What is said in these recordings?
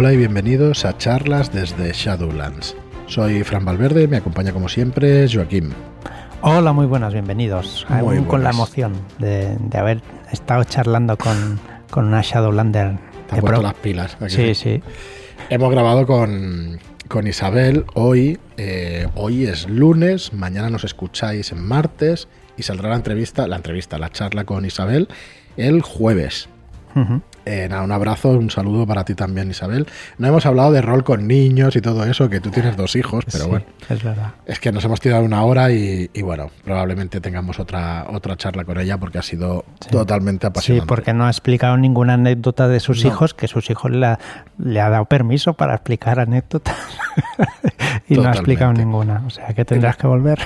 Hola y bienvenidos a charlas desde Shadowlands. Soy Fran Valverde, me acompaña como siempre Joaquín. Hola, muy buenas, bienvenidos. Muy con la emoción de, haber estado charlando con, con una Shadowlander. Te has puesto las pilas. Sí, sí. Hemos grabado con, con Isabel hoy. Eh, hoy es lunes, mañana nos escucháis en martes y saldrá la entrevista, la entrevista, la charla con Isabel el jueves. Eh, un abrazo, un saludo para ti también, Isabel. No hemos hablado de rol con niños y todo eso, que tú tienes dos hijos, pero bueno. Es verdad. Es que nos hemos tirado una hora y, bueno, probablemente tengamos otra, otra charla con ella porque ha sido totalmente apasionante. Sí, porque no ha explicado ninguna anécdota de sus hijos, que sus hijos le ha, dado permiso para explicar anécdotas y no ha explicado ninguna. O sea que tendrás que volver.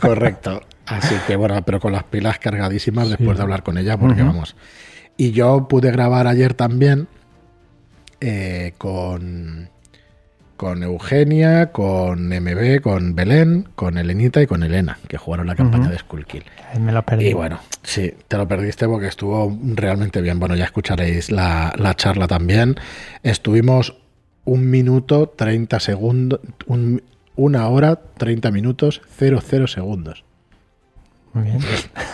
Correcto. Así que bueno, pero con las pilas cargadísimas después de hablar con ella, porque vamos. Y yo pude grabar ayer también eh, con, con Eugenia, con MB, con Belén, con Elenita y con Elena, que jugaron la campaña de Skull Kill. Me lo perdí. Y bueno, sí, te lo perdiste porque estuvo realmente bien. Bueno, ya escucharéis la, la charla también. Estuvimos un minuto, 30 segundos, una hora, 30 minutos, 00 segundos. Muy bien.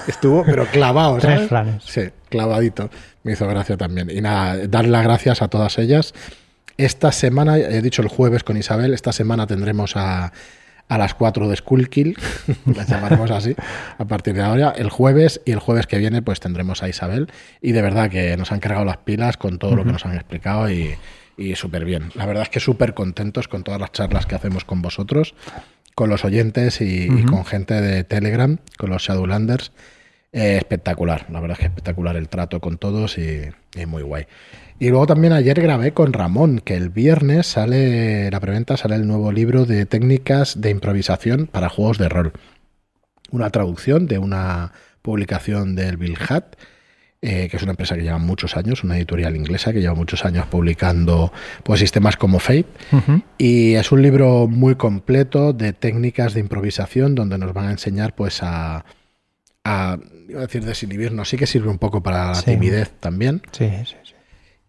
Estuvo, pero clavado, ¿sabes? Tres Sí, clavadito. Me hizo gracia también. Y nada, darle las gracias a todas ellas. Esta semana, he dicho el jueves con Isabel, esta semana tendremos a, a las 4 de Skullkill, las llamaremos así, a partir de ahora, el jueves y el jueves que viene pues tendremos a Isabel y de verdad que nos han cargado las pilas con todo lo que nos han explicado y, y súper bien. La verdad es que súper contentos con todas las charlas que hacemos con vosotros con los oyentes y, con gente de Telegram, con los Shadowlanders. Eh, espectacular, la verdad es que espectacular el trato con todos y, muy guay. Y luego también ayer grabé con Ramón, que el viernes sale, la preventa sale el nuevo libro de técnicas de improvisación para juegos de rol. Una traducción de una publicación del Bill Hat eh, que es una empresa que lleva muchos años, una editorial inglesa que lleva muchos años publicando pues, sistemas como Fate. Y es un libro muy completo de técnicas de improvisación donde nos van a enseñar pues a, a iba a decir desinhibirnos, sí que sirve un poco para la timidez también. Sí, sí, sí.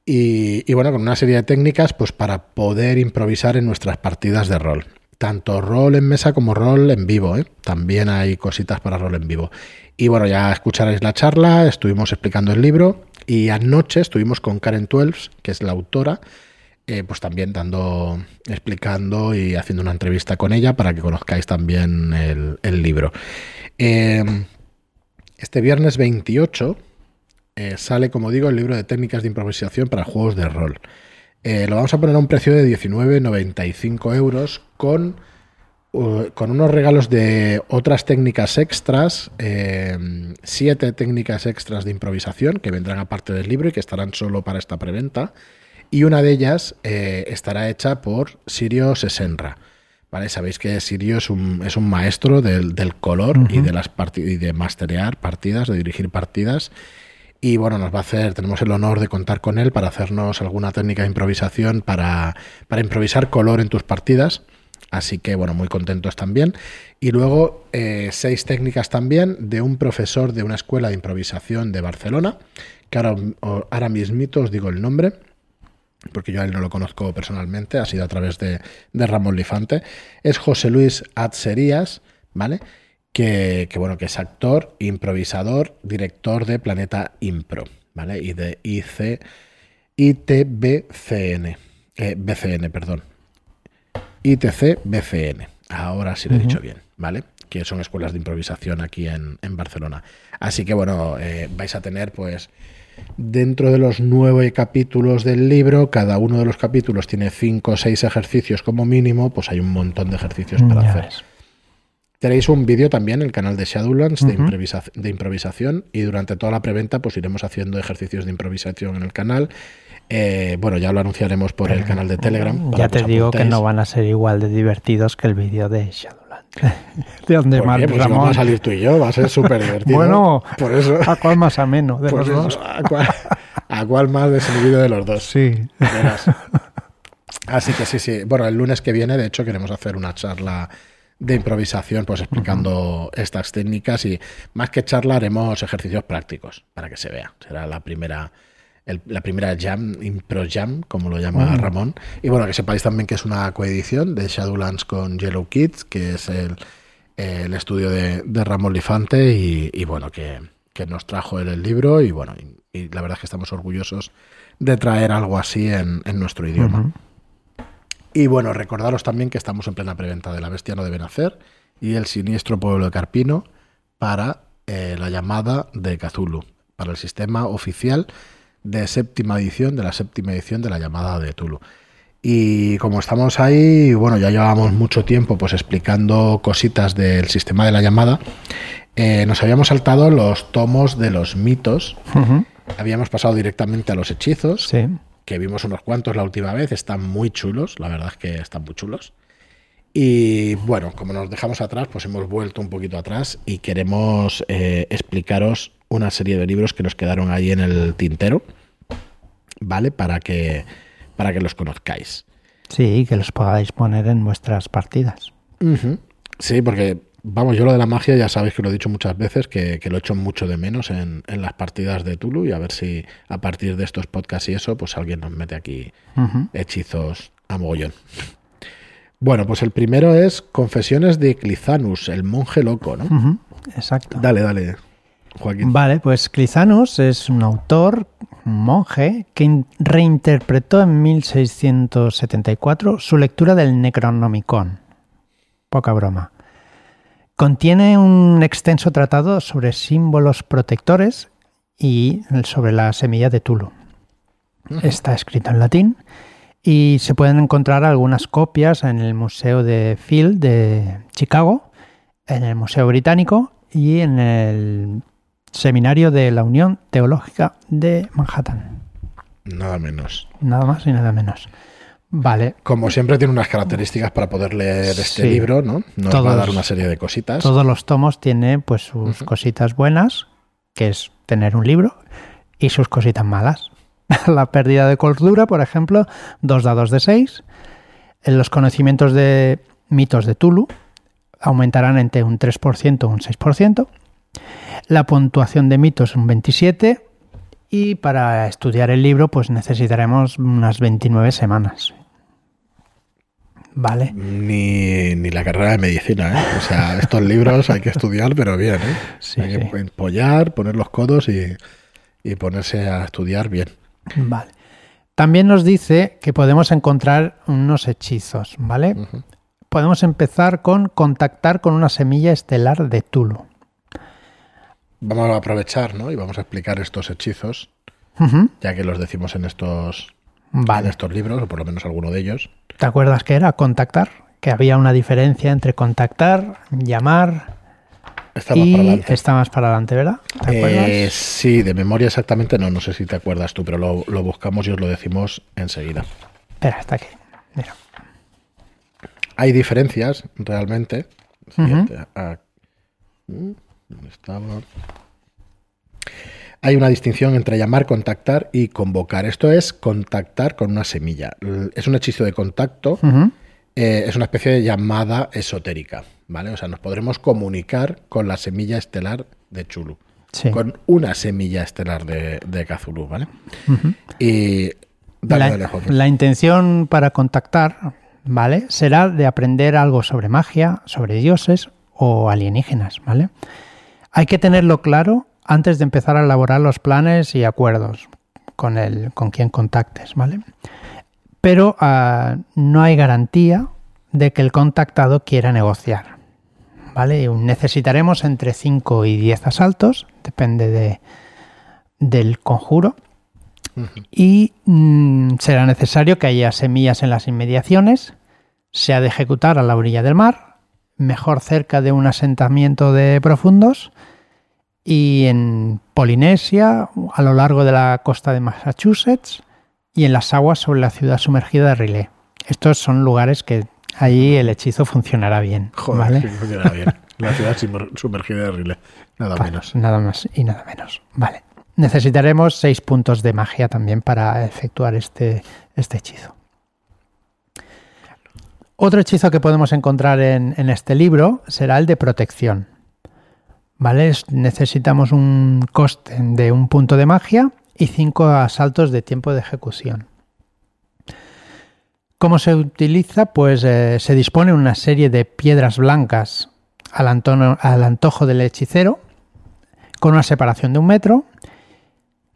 Y, y, bueno, con una serie de técnicas pues para poder improvisar en nuestras partidas de rol. Tanto rol en mesa como rol en vivo, ¿eh? También hay cositas para rol en vivo. Y bueno, ya escucharéis la charla, estuvimos explicando el libro y anoche estuvimos con Karen Twelves, que es la autora, eh, pues también dando, explicando y haciendo una entrevista con ella para que conozcáis también el, libro. Eh, este viernes 28 eh, sale, como digo, el libro de técnicas de improvisación para juegos de rol. Lo vamos a poner a un precio de 19,95 euros con con unos regalos de otras técnicas extras, eh, siete técnicas extras de improvisación que vendrán aparte del libro y que estarán solo para esta preventa. Y una de ellas eh, estará hecha por Sirio Sesenra. ¿Vale? Sabéis que Sirio es un, es un maestro del, color y de las y de masterear partidas, de dirigir partidas. Y bueno, nos va a hacer, tenemos el honor de contar con él para hacernos alguna técnica de improvisación para, para improvisar color en tus partidas. Así que, bueno, muy contentos también. Y luego eh, seis técnicas también de un profesor de una escuela de improvisación de Barcelona, que ahora, ahora mismito os digo el nombre, porque yo a él no lo conozco personalmente, ha sido a través de, Ramón Lifante. Es José Luis Atserías, ¿vale? Que, bueno, que es actor, improvisador, director de Planeta Impro, ¿vale? Y de IC, ITBCN, eh, BCN, perdón. ITC BCN. Ahora sí lo he dicho bien, ¿vale? Que son escuelas de improvisación aquí en, Barcelona. Así que bueno, eh, vais a tener pues dentro de los nueve capítulos del libro, cada uno de los capítulos tiene cinco o seis ejercicios como mínimo, pues hay un montón de ejercicios para hacer. Tenéis un vídeo también en el canal de Shadowlands de, de, improvisación y durante toda la preventa pues iremos haciendo ejercicios de improvisación en el canal eh, bueno, ya lo anunciaremos por el canal de Telegram. Ya te digo que no van a ser igual de divertidos que el vídeo de Shadowlands. de donde más pues vamos a salir tú y yo, va a ser súper divertido. bueno, por eso. ¿a cuál más ameno de los dos? ¿a cuál, más desinhibido de los dos? Sí. Así que sí, sí. Bueno, el lunes que viene, de hecho, queremos hacer una charla de improvisación, pues explicando estas técnicas y más que charla haremos ejercicios prácticos para que se vea. Será la primera la primera Jam, Impro Jam, como lo llama Ramón. Y bueno, que sepáis también que es una coedición de Shadowlands con Yellow Kids, que es el, estudio de, Ramón Lifante y, bueno, que, nos trajo el libro y bueno, y, la verdad es que estamos orgullosos de traer algo así en, nuestro idioma. Y bueno, recordaros también que estamos en plena preventa de La Bestia no debe nacer y El siniestro pueblo de Carpino para eh, la llamada de Cthulhu, para el sistema oficial de séptima edición, de la séptima edición de la llamada de Tulu. Y como estamos ahí, bueno, ya llevamos mucho tiempo pues explicando cositas del sistema de la llamada, eh, nos habíamos saltado los tomos de los mitos, habíamos pasado directamente a los hechizos, que vimos unos cuantos la última vez, están muy chulos, la verdad es que están muy chulos. Y bueno, como nos dejamos atrás, pues hemos vuelto un poquito atrás y queremos eh, explicaros una serie de libros que nos quedaron ahí en el tintero, ¿vale? Para que, para que los conozcáis. Sí, que los podáis poner en vuestras partidas. Sí, porque, vamos, yo lo de la magia ya sabéis que lo he dicho muchas veces, que, lo he hecho mucho de menos en, las partidas de Tulu y a ver si a partir de estos podcasts y eso, pues alguien nos mete aquí hechizos a mogollón. Bueno, pues el primero es Confesiones de Clizanus, el monje loco, ¿no? Exacto. Dale, dale. Vale, pues Clizanus es un autor, un monje, que reinterpretó en 1674 su lectura del Necronomicon. Poca broma. Contiene un extenso tratado sobre símbolos protectores y sobre la semilla de Tulu. Está escrito en latín y se pueden encontrar algunas copias en el Museo de Phil de Chicago, en el Museo Británico y en el Seminario de la Unión Teológica de Manhattan. Nada menos. Nada más y nada menos. Vale. Como siempre tiene unas características para poder leer este libro, ¿no? Nos va a dar una serie de cositas. Todos los tomos tienen pues sus cositas buenas, que es tener un libro, y sus cositas malas. la pérdida de cordura, por ejemplo, dos dados de seis. Los conocimientos de mitos de Tulu aumentarán entre un 3% o un 6%. La puntuación de mitos un 27 y para estudiar el libro pues necesitaremos unas 29 semanas. ¿Vale? Ni, la carrera de medicina, ¿eh? O sea, estos libros hay que estudiar, pero bien, ¿eh? hay que empollar, poner los codos y, ponerse a estudiar bien. Vale. También nos dice que podemos encontrar unos hechizos, ¿vale? Podemos empezar con contactar con una semilla estelar de Tulu vamos a aprovechar, ¿no? Y vamos a explicar estos hechizos, ya que los decimos en estos, vale. estos libros, o por lo menos alguno de ellos. ¿Te acuerdas que era contactar? Que había una diferencia entre contactar, llamar. Está más para adelante. Está más para adelante, ¿verdad? ¿Te acuerdas? Eh, sí, de memoria exactamente no, no sé si te acuerdas tú, pero lo, buscamos y os lo decimos enseguida. Espera, está aquí. Mira. Hay diferencias realmente. Siguiente. Estaba. Hay una distinción entre llamar, contactar y convocar. Esto es contactar con una semilla. Es un hechizo de contacto, eh, es una especie de llamada esotérica, ¿vale? O sea, nos podremos comunicar con la semilla estelar de Chulu. Con una semilla estelar de, de Cthulhu, ¿vale? Y la, la intención para contactar, ¿vale? Será de aprender algo sobre magia, sobre dioses o alienígenas, ¿vale? Hay que tenerlo claro antes de empezar a elaborar los planes y acuerdos con, el, con quien contactes, ¿vale? Pero ah, no hay garantía de que el contactado quiera negociar, ¿vale? Necesitaremos entre 5 y 10 asaltos, depende de, del conjuro, y mm, será necesario que haya semillas en las inmediaciones, se ha de ejecutar a la orilla del mar, mejor cerca de un asentamiento de profundos y en Polinesia, a lo largo de la costa de Massachusetts y en las aguas sobre la ciudad sumergida de Riley. Estos son lugares que allí el hechizo funcionará bien. Joder, funcionará bien. La ciudad sumergida de Riley, nada menos. Nada más y nada menos. Vale. Necesitaremos seis puntos de magia también para efectuar este, este hechizo. Otro hechizo que podemos encontrar en, este libro será el de protección. Necesitamos un coste de un punto de magia y 5 asaltos de tiempo de ejecución. ¿Cómo se utiliza? Pues eh, se dispone una serie de piedras blancas al, al antojo del hechicero, con una separación de un metro,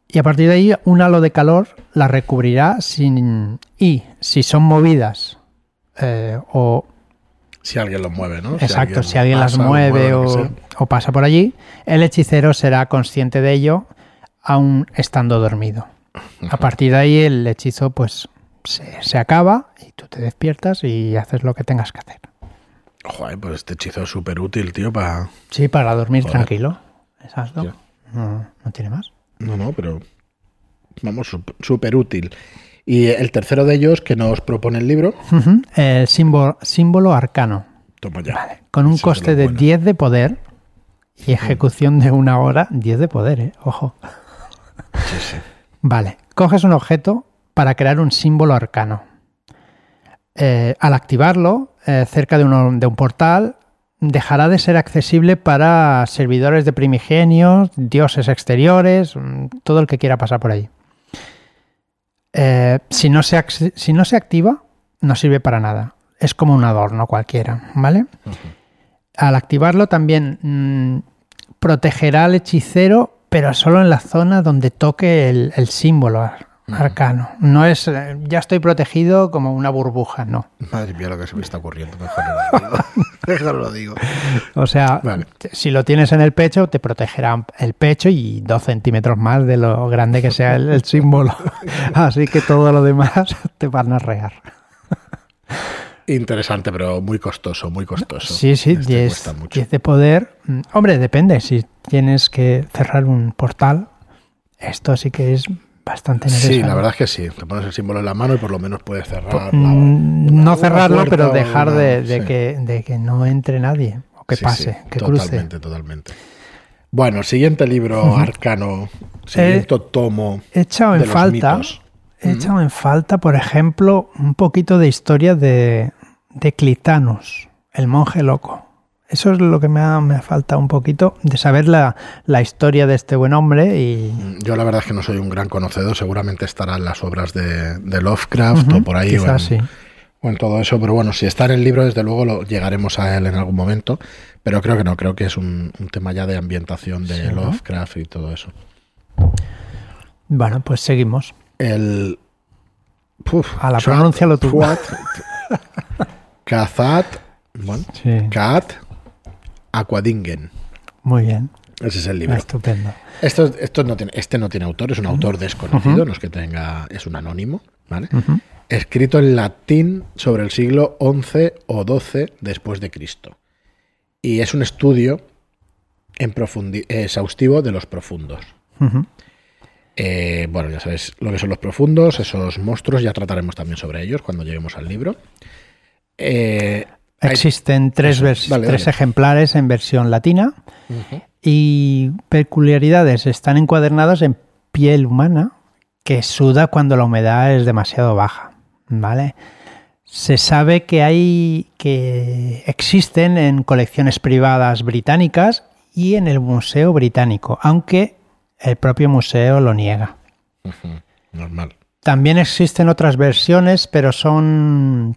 y a partir de ahí un halo de calor la recubrirá sin, y si son movidas eh, o... Si alguien los mueve, ¿no? Exacto, si alguien, las mueve, o, o, pasa por allí, el hechicero será consciente de ello aún estando dormido. A partir de ahí el hechizo pues se, acaba y tú te despiertas y haces lo que tengas que hacer. Joder, pues este hechizo es súper útil, tío, para... Sí, para dormir tranquilo. Exacto. No, no, tiene más. No, no, pero... Vamos, súper útil. Y el tercero de ellos que nos propone el libro... El símbolo, símbolo arcano. Toma ya. Con un coste de 10 de poder y ejecución de una hora, 10 de poder, ¿eh? Ojo. Sí, sí. Vale, coges un objeto para crear un símbolo arcano. Eh, al activarlo, eh, cerca de, de, un portal, dejará de ser accesible para servidores de primigenios, dioses exteriores, mm, todo el que quiera pasar por ahí. Eh, si, no se, si, no se, activa, no sirve para nada. Es como un adorno cualquiera, ¿vale? Al activarlo también mm, protegerá al hechicero, pero solo en la zona donde toque el, el símbolo arcano. No es, eh, ya estoy protegido como una burbuja, no. Madre mía, lo que se me está ocurriendo, mejor no lo digo. mejor lo digo. O sea, si lo tienes en el pecho, te protegerá el pecho y dos centímetros más de lo grande que sea el, símbolo. Así que todo lo demás te van a regar. Interesante, pero muy costoso, muy costoso. Sí, sí, 10 este de poder. Mm, hombre, depende. Si tienes que cerrar un portal, esto sí que es bastante necesario. Sí, la verdad es que sí. Te pones el símbolo en la mano y por lo menos puedes cerrar. Mm, no cerrarlo, pero dejar de, que, de que no entre nadie o que pase, que cruce. Totalmente, totalmente. Bueno, siguiente libro arcano, siguiente tomo. He echado en falta. He echado en falta, por ejemplo, un poquito de historia de, de Clitanos, el monje loco. Eso es lo que me ha, me faltado un poquito, de saber la, historia de este buen hombre. y mm, Yo la verdad es que no soy un gran conocedor, seguramente estarán las obras de, Lovecraft o por ahí. o en, todo eso, pero bueno, si está en el libro, desde luego lo, llegaremos a él en algún momento, pero creo que no, creo que es un, tema ya de ambientación de Lovecraft y todo eso. Bueno, pues seguimos. El... a la pronuncia lo tú. Kazat... Bueno, Kat Aquadingen. Muy bien. Ese es el libro. Estupendo. Esto, esto no tiene, este no tiene autor, es un autor desconocido, no es que tenga, es un anónimo, ¿vale? Escrito en latín sobre el siglo XI o XII después de Cristo. Y es un estudio en exhaustivo de los profundos. Eh, bueno, ya sabéis lo que son los profundos, esos monstruos, ya trataremos también sobre ellos cuando lleguemos al libro. Eh, Existen tres, tres ejemplares en versión latina y peculiaridades. Están encuadernados en piel humana que suda cuando la humedad es demasiado baja. ¿Vale? Se sabe que hay que existen en colecciones privadas británicas y en el Museo Británico, aunque el propio museo lo niega. Normal. También existen otras versiones, pero son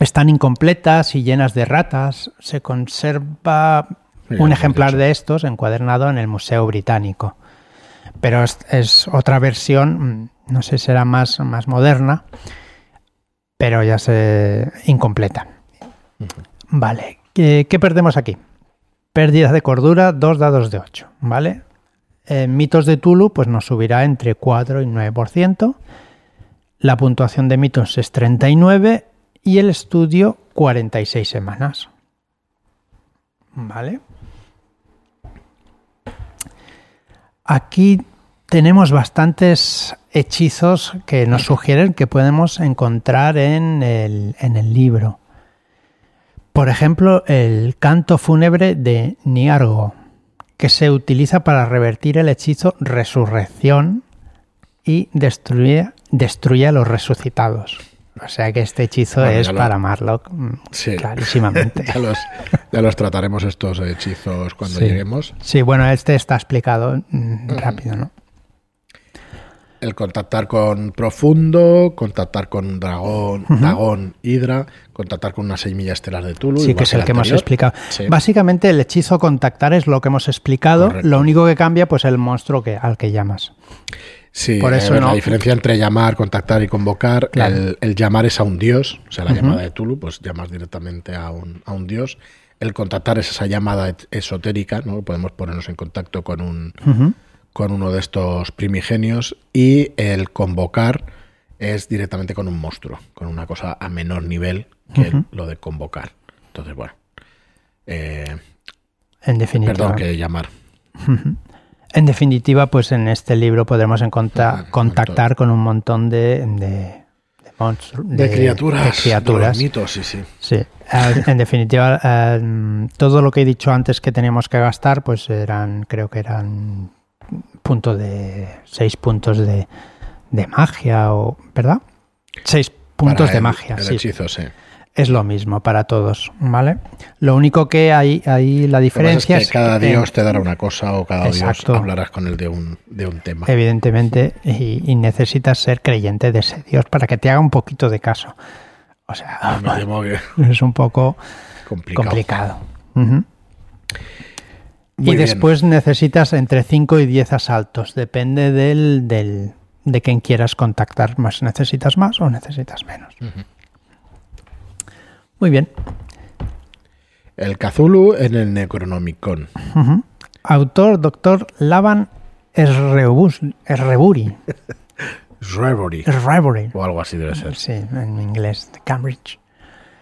están incompletas y llenas de ratas. Se conserva un ejemplar de estos encuadernado en el Museo Británico. Pero es, otra versión, mm, no sé, será más, más moderna, pero ya se incompleta. Vale, ¿Qué, perdemos aquí? Pérdida de cordura, dos dados de 8, ¿vale? En mitos de Tulu, pues nos subirá entre 4 y 9%. La puntuación de mitos es 39 y el estudio 46 semanas. ¿Vale? Aquí tenemos bastantes hechizos que nos sugieren que podemos encontrar en el, en el libro. Por ejemplo, el canto fúnebre de Niargo, que se utiliza para revertir el hechizo resurrección y destruye, destruye a los resucitados. O sea que este hechizo es para Marlock, mm, clarísimamente. ya, los, trataremos estos hechizos cuando lleguemos. Sí, bueno, este está explicado mm, rápido, ¿no? el contactar con Profundo, contactar con Dragón, Dragón, Hidra, contactar con una semilla estelar de Tulu. Sí, que es el, que hemos explicado. Básicamente el hechizo contactar es lo que hemos explicado, lo único que cambia pues el monstruo que, al que llamas. Sí, Por eso la diferencia entre llamar, contactar y convocar, el, llamar es a un dios, o sea, la llamada de Tulu, pues llamas directamente a un, a un dios. El contactar es esa llamada esotérica, ¿no? Podemos ponernos en contacto con un, con uno de estos primigenios. Y el convocar es directamente con un monstruo, con una cosa a menor nivel que lo de convocar. Entonces, bueno. Eh, en definitiva. Perdón, que llamar. En definitiva, pues en este libro podremos contactar con un montón de, de, de, criaturas. criaturas. mitos, sí, sí. Sí. Eh, en definitiva, eh, todo lo que he dicho antes que teníamos que gastar, pues eran, creo que eran punto de seis puntos de, de magia, o ¿verdad? Seis puntos de magia. El hechizo, sí es lo mismo para todos, ¿vale? Lo único que hay, ahí la diferencia es que cada dios te dará una cosa o cada dios hablarás con él de un, de un tema. Evidentemente, y, necesitas ser creyente de ese dios para que te haga un poquito de caso. O sea, ah, es un poco complicado. Y después necesitas entre 5 y 10 asaltos, depende del, del, de quién quieras contactar. Más necesitas más o necesitas menos. Muy bien. El Cthulhu en el Necronomicon. Autor, doctor Lavan Esreburi. Reverie. O algo así debe ser. Sí, en inglés, de Cambridge.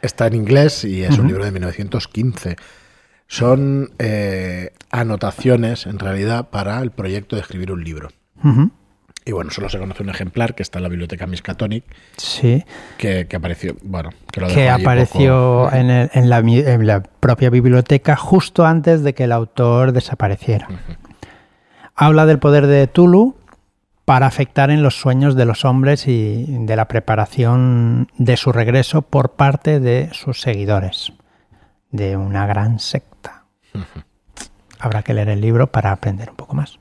Está en inglés y es un libro de 1915. Son eh, anotaciones, en realidad, para el proyecto de escribir un libro. Y bueno, solo se conoce un ejemplar que está en la biblioteca Miskatonic. Sí. Que, apareció, bueno, que, apareció en, la, propia biblioteca justo antes de que el autor desapareciera. Habla del poder de Tulu para afectar en los sueños de los hombres y de la preparación de su regreso por parte de sus seguidores, de una gran secta. Habrá que leer el libro para aprender un poco más.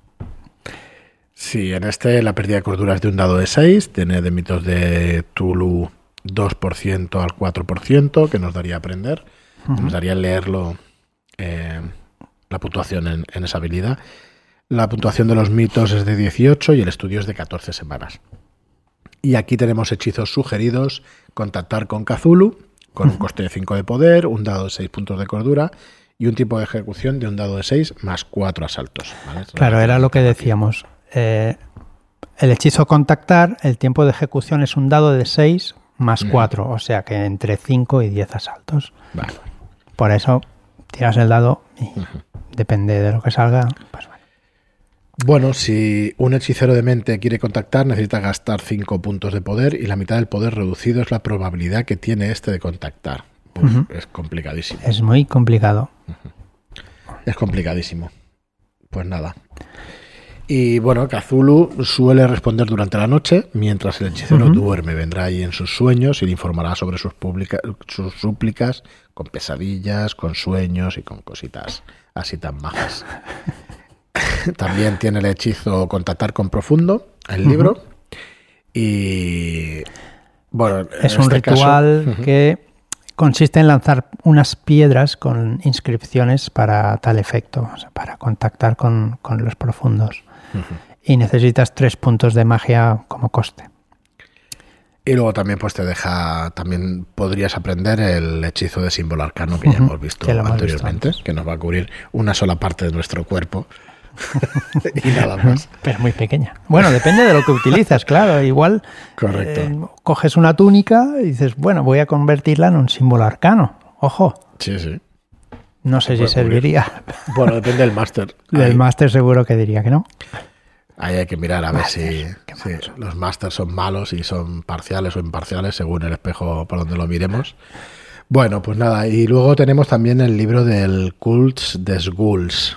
Sí, en este la pérdida de cordura es de un dado de 6, tiene de mitos de Tulu 2% al 4%, que nos daría aprender, nos daría leerlo, eh, la puntuación en, esa habilidad. La puntuación de los mitos es de 18 y el estudio es de 14 semanas. Y aquí tenemos hechizos sugeridos, contactar con Cthulhu, con un coste de 5 de poder, un dado de 6 puntos de cordura y un tipo de ejecución de un dado de 6 más 4 asaltos. Claro, era lo que decíamos. Eh, el hechizo contactar, el tiempo de ejecución es un dado de 6 más 4, o sea que entre 5 y 10 asaltos. Por eso tiras el dado y depende de lo que salga, pues bueno. si un hechicero de mente quiere contactar, necesita gastar 5 puntos de poder y la mitad del poder reducido es la probabilidad que tiene este de contactar. Pues es complicadísimo. Es muy complicado. Es complicadísimo. Pues nada. Y bueno, Kazulu suele responder durante la noche, mientras el hechicero duerme. Vendrá ahí en sus sueños y le informará sobre sus, sus súplicas, con pesadillas, con sueños y con cositas así tan majas. También tiene el hechizo Contactar con Profundo, el libro. Y bueno, es un este ritual que consiste en lanzar unas piedras con inscripciones para tal efecto, para contactar con los profundos y necesitas tres puntos de magia como coste. Y luego también pues te deja, también podrías aprender el hechizo de símbolo arcano que ya hemos visto anteriormente, que nos va a cubrir una sola parte de nuestro cuerpo. y nada más. Pero muy pequeña. Bueno, depende de lo que utilizas, claro. Igual Correcto. Eh, coges una túnica y dices, bueno, voy a convertirla en un símbolo arcano. Ojo. Sí, sí. No sé si serviría. Bueno, depende del máster. Del máster seguro que diría que no. Ahí hay que mirar a ver si, los másters son malos y son parciales o imparciales según el espejo por donde lo miremos. Bueno, pues nada, y luego tenemos también el libro del Cults des Ghouls.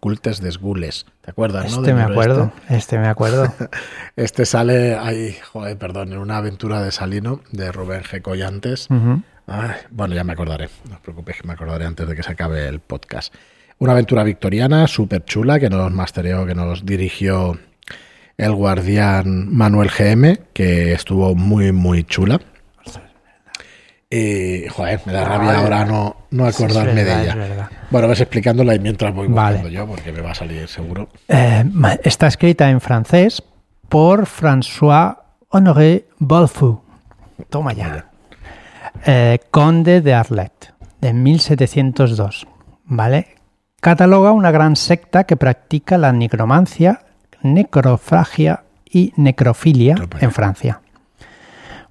Cultes des Ghouls. ¿Te acuerdas, este Me acuerdo, este? este me acuerdo. este sale ahí, joder, perdón, en una aventura de Salino de Rubén G. Collantes bueno, ya me acordaré. No os preocupéis que me acordaré antes de que se acabe el podcast. Una aventura victoriana súper chula que nos mastereó, que nos dirigió el guardián Manuel GM, que estuvo muy, muy chula. Y, joder, me da rabia ahora no, no acordarme de ella. Bueno, vas explicándola y mientras voy buscando yo, porque me va a salir seguro. Eh, está escrita en francés por François Honoré Bolfou. Toma ya. Eh, conde de Arlet, de 1702. ¿Vale? Cataloga una gran secta que practica la nigromancia, necrofagia y necrofilia en Francia.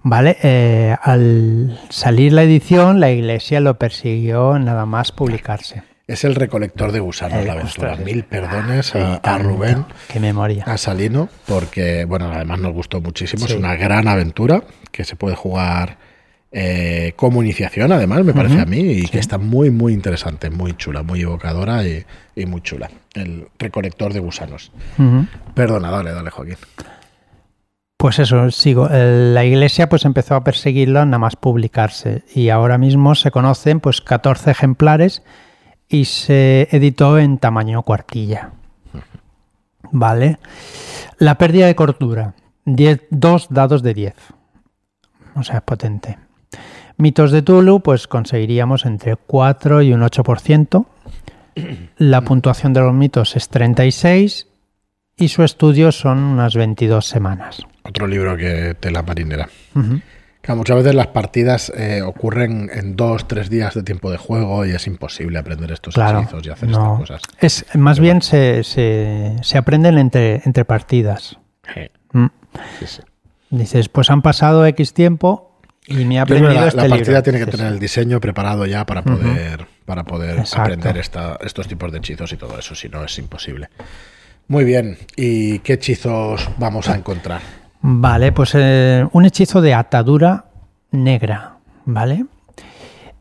¿Vale? Eh, al salir la edición, la iglesia lo persiguió nada más publicarse. Es el recolector de gusanos, la aventura. Mil perdones a, Rubén. Qué memoria. A Salino, porque, bueno, además nos gustó muchísimo. Es una gran aventura que se puede jugar eh, como iniciación, además, me parece a mí, y que está muy, muy interesante, muy chula, muy evocadora y, muy chula. El recolector de gusanos. Perdona, dale, dale, Joaquín. Pues eso, sigo. La iglesia pues empezó a perseguirlo nada más publicarse y ahora mismo se conocen pues 14 ejemplares y se editó en tamaño cuartilla. ¿Vale? La pérdida de cordura. dos dados de 10. O sea, potente. Mitos de Tulu, pues conseguiríamos entre 4 y un 8%. La puntuación de los mitos es 36 y su estudio son unas 22 semanas. Otro libro que tela marinera. muchas veces las partidas eh, ocurren en dos, tres días de tiempo de juego y es imposible aprender estos hechizos y hacer estas cosas. Es, más bien se, se, aprenden entre, entre partidas. Mm. Dices, pues han pasado X tiempo y me ha aprendido la, este la partida tiene que tener el diseño preparado ya para poder, para poder aprender estos tipos de hechizos y todo eso, si no es imposible. Muy bien, ¿y qué hechizos vamos a encontrar? Vale, pues eh, un hechizo de atadura negra, ¿vale?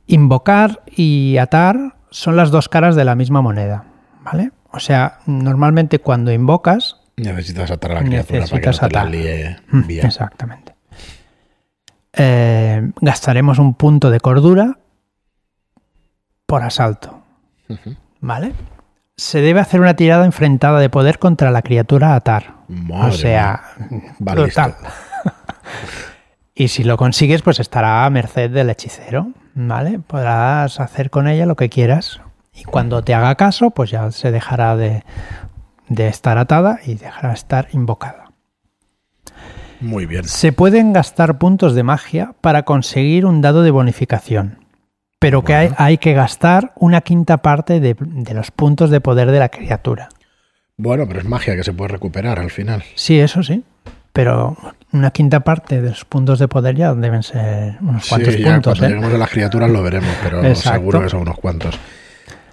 Invocar y atar son las dos caras de la misma moneda, ¿vale? O sea, normalmente cuando invocas... Necesitas atar a la criatura necesitas para que no te la mm, bien. Exactamente. Eh, gastaremos un punto de cordura por asalto, ¿vale? se debe hacer una tirada enfrentada de poder contra la criatura Atar. o sea, brutal. y si lo consigues, pues estará a merced del hechicero, ¿vale? Podrás hacer con ella lo que quieras. Y cuando te haga caso, pues ya se dejará de, de estar atada y dejará de estar invocada. Muy bien. Se pueden gastar puntos de magia para conseguir un dado de bonificación pero que hay, que gastar una quinta parte de, los puntos de poder de la criatura. Bueno, pero es magia que se puede recuperar al final. Sí, eso sí. Pero una quinta parte de los puntos de poder ya deben ser unos cuantos sí, ya puntos. Cuando ¿eh? lleguemos a las criaturas lo veremos, pero seguro que son unos cuantos.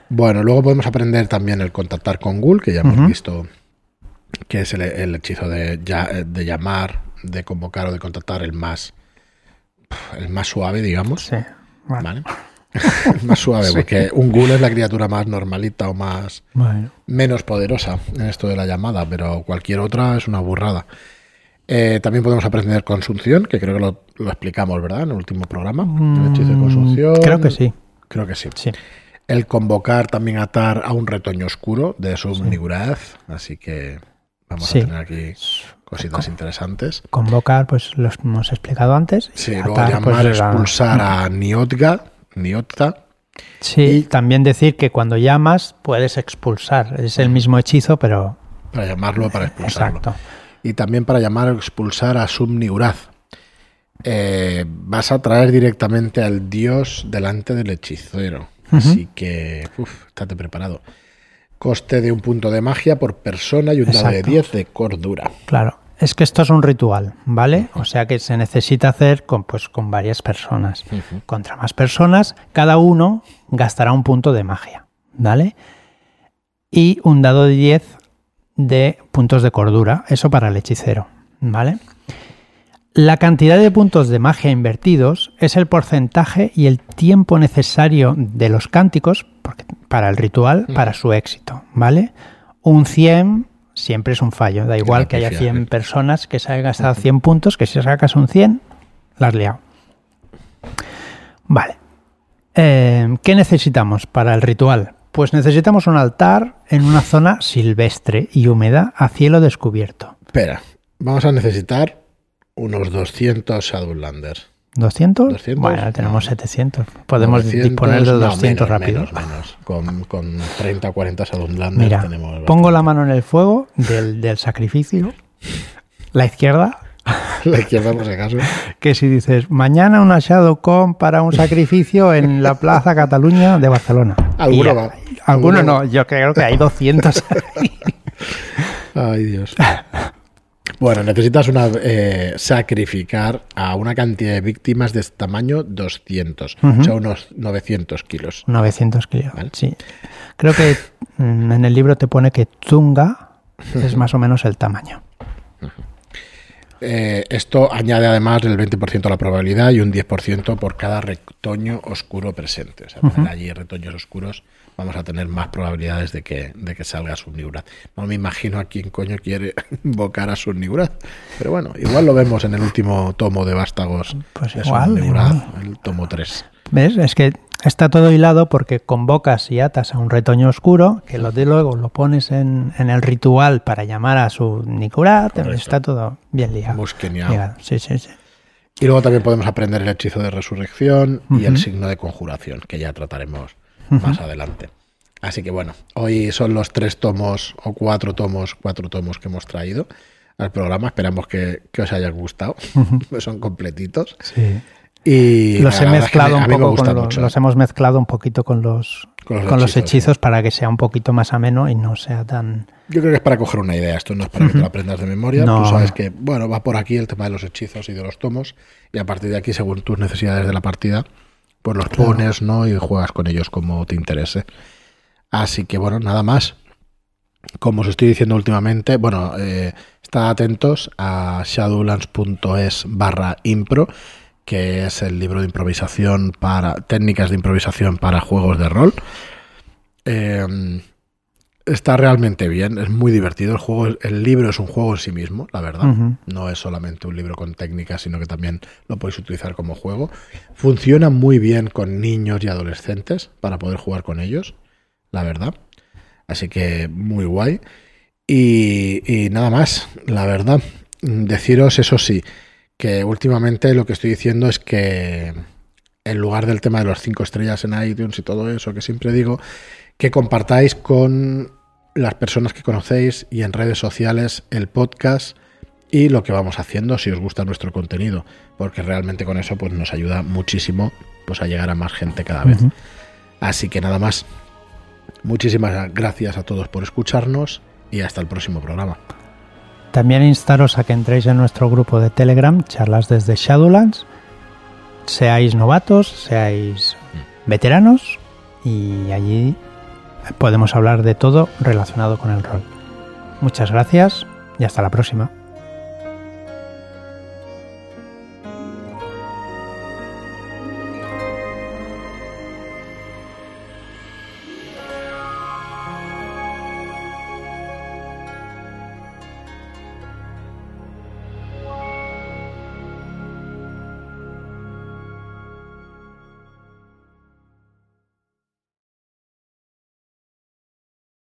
Bueno, luego podemos aprender también el contactar con Ghoul, que ya hemos visto que es el, hechizo de, de, llamar, de convocar o de contactar el más el más suave, digamos. Sí. ¿Vale? más suave, porque un ghoul es la criatura más normalita o más menos poderosa en esto de la llamada, pero cualquier otra es una burrada. Eh, también podemos aprender consunción, que creo que lo, explicamos, ¿verdad? En el último programa. el hechizo de mm, consunción. Creo que sí. Creo que sí. El convocar también atar a un retoño oscuro de su Así que vamos a tener aquí cositas interesantes. Convocar, pues los hemos explicado antes. Sí, luego pues, llamar, expulsar a Niotga Niota. Sí, también decir que cuando llamas puedes expulsar. Es el mismo hechizo, pero. Para llamarlo, para expulsarlo. Exacto. Y también para llamar o expulsar a Subniuraz. Eh, vas a traer directamente al dios delante del hechicero. Así que, uff, estate preparado. Coste de un punto de magia por persona y un dado de 10 de cordura. Claro. Es que esto es un ritual, ¿vale? O sea que se necesita hacer con, pues, con varias personas. Contra más personas, cada uno gastará un punto de magia, ¿vale? Y un dado de 10 de puntos de cordura, eso para el hechicero, ¿vale? La cantidad de puntos de magia invertidos es el porcentaje y el tiempo necesario de los cánticos para el ritual, para su éxito, ¿vale? Un 100 siempre es un fallo. Da igual que haya 100 personas que se hayan gastado 100 puntos, que si sacas un 100, la has liado. Vale. Eh, ¿Qué necesitamos para el ritual? Pues necesitamos un altar en una zona silvestre y húmeda a cielo descubierto. Espera, vamos a necesitar unos 200 Shadowlanders. ¿200? 200, bueno, tenemos no. 700. Podemos 900, disponer de no, 200 menos, rápido. Menos, menos. Con, con 30 o 40 Shadowlanders Mira, tenemos. pongo la mano en el fuego del, del sacrificio. La izquierda, la izquierda, por si acaso. que si dices mañana una ShadowCon para un sacrificio en la Plaza Cataluña de Barcelona. Alguno va. Alguno Alguno no, yo creo que hay 200. Ay, Dios. Bueno, necesitas una, eh, sacrificar a una cantidad de víctimas de este tamaño 200, o sea, unos 900 kilos. 900 kilos, Vale. sí. Creo que mm, en el libro te pone que Tunga es más o menos el tamaño. Eh, esto añade además el 20% a la probabilidad y un 10% por cada retoño oscuro presente. O sea, allí retoños oscuros vamos a tener más probabilidades de que, de que salga Subniguraz. No me imagino a quién coño quiere invocar a Subniguraz. Pero bueno, igual lo vemos en el último tomo de Vástagos Pues de igual, igual. el tomo 3. ¿Ves? Es que está todo hilado porque convocas y atas a un retoño oscuro, que lo de luego lo pones en, en el ritual para llamar a su. Correcto. Está todo bien. Musqueneado. Ligado, Sí, sí, sí. Y luego también podemos aprender el hechizo de resurrección y el signo de conjuración, que ya trataremos más adelante. Así que bueno, hoy son los tres tomos o cuatro tomos, cuatro tomos que hemos traído al programa. Esperamos que, que os haya gustado. son completitos. Sí. Y los he verdad es que mezclado me- un poco con los, los hemos mezclado un poquito con los Con los con hechizos, para que sea un poquito más ameno y no sea tan Yo creo que es para coger una idea. Esto no es para que te lo aprendas de memoria. No. Tú sabes que, bueno, va por aquí el tema de los hechizos y de los tomos. Y a partir de aquí, según tus necesidades de la partida, pues los pones, ¿no? Y juegas con ellos como te interese. Así que, bueno, nada más. Como os estoy diciendo últimamente, bueno, eh, estad atentos a shadowlands.es barra impro, que es el libro de improvisación para técnicas de improvisación para juegos de rol. Eh, está realmente bien, es muy divertido. El juego, el libro es un juego en sí mismo, la verdad. No es solamente un libro con técnicas, sino que también lo podéis utilizar como juego. Funciona muy bien con niños y adolescentes para poder jugar con ellos, la verdad. Así que muy guay. Y, y nada más, la verdad. Deciros, eso sí, que últimamente lo que estoy diciendo es que en lugar del tema de los cinco estrellas en iTunes y todo eso que siempre digo, que compartáis con las personas que conocéis y en redes sociales el podcast y lo que vamos haciendo si os gusta nuestro contenido, porque realmente con eso pues nos ayuda muchísimo pues a llegar a más gente cada vez. Así que nada más. Muchísimas gracias a todos por escucharnos y hasta el próximo programa. También instaros a que entréis en nuestro grupo de Telegram, charlas desde Shadowlands, seáis novatos, seáis veteranos y allí podemos hablar de todo relacionado con el rol. Muchas gracias y hasta la próxima.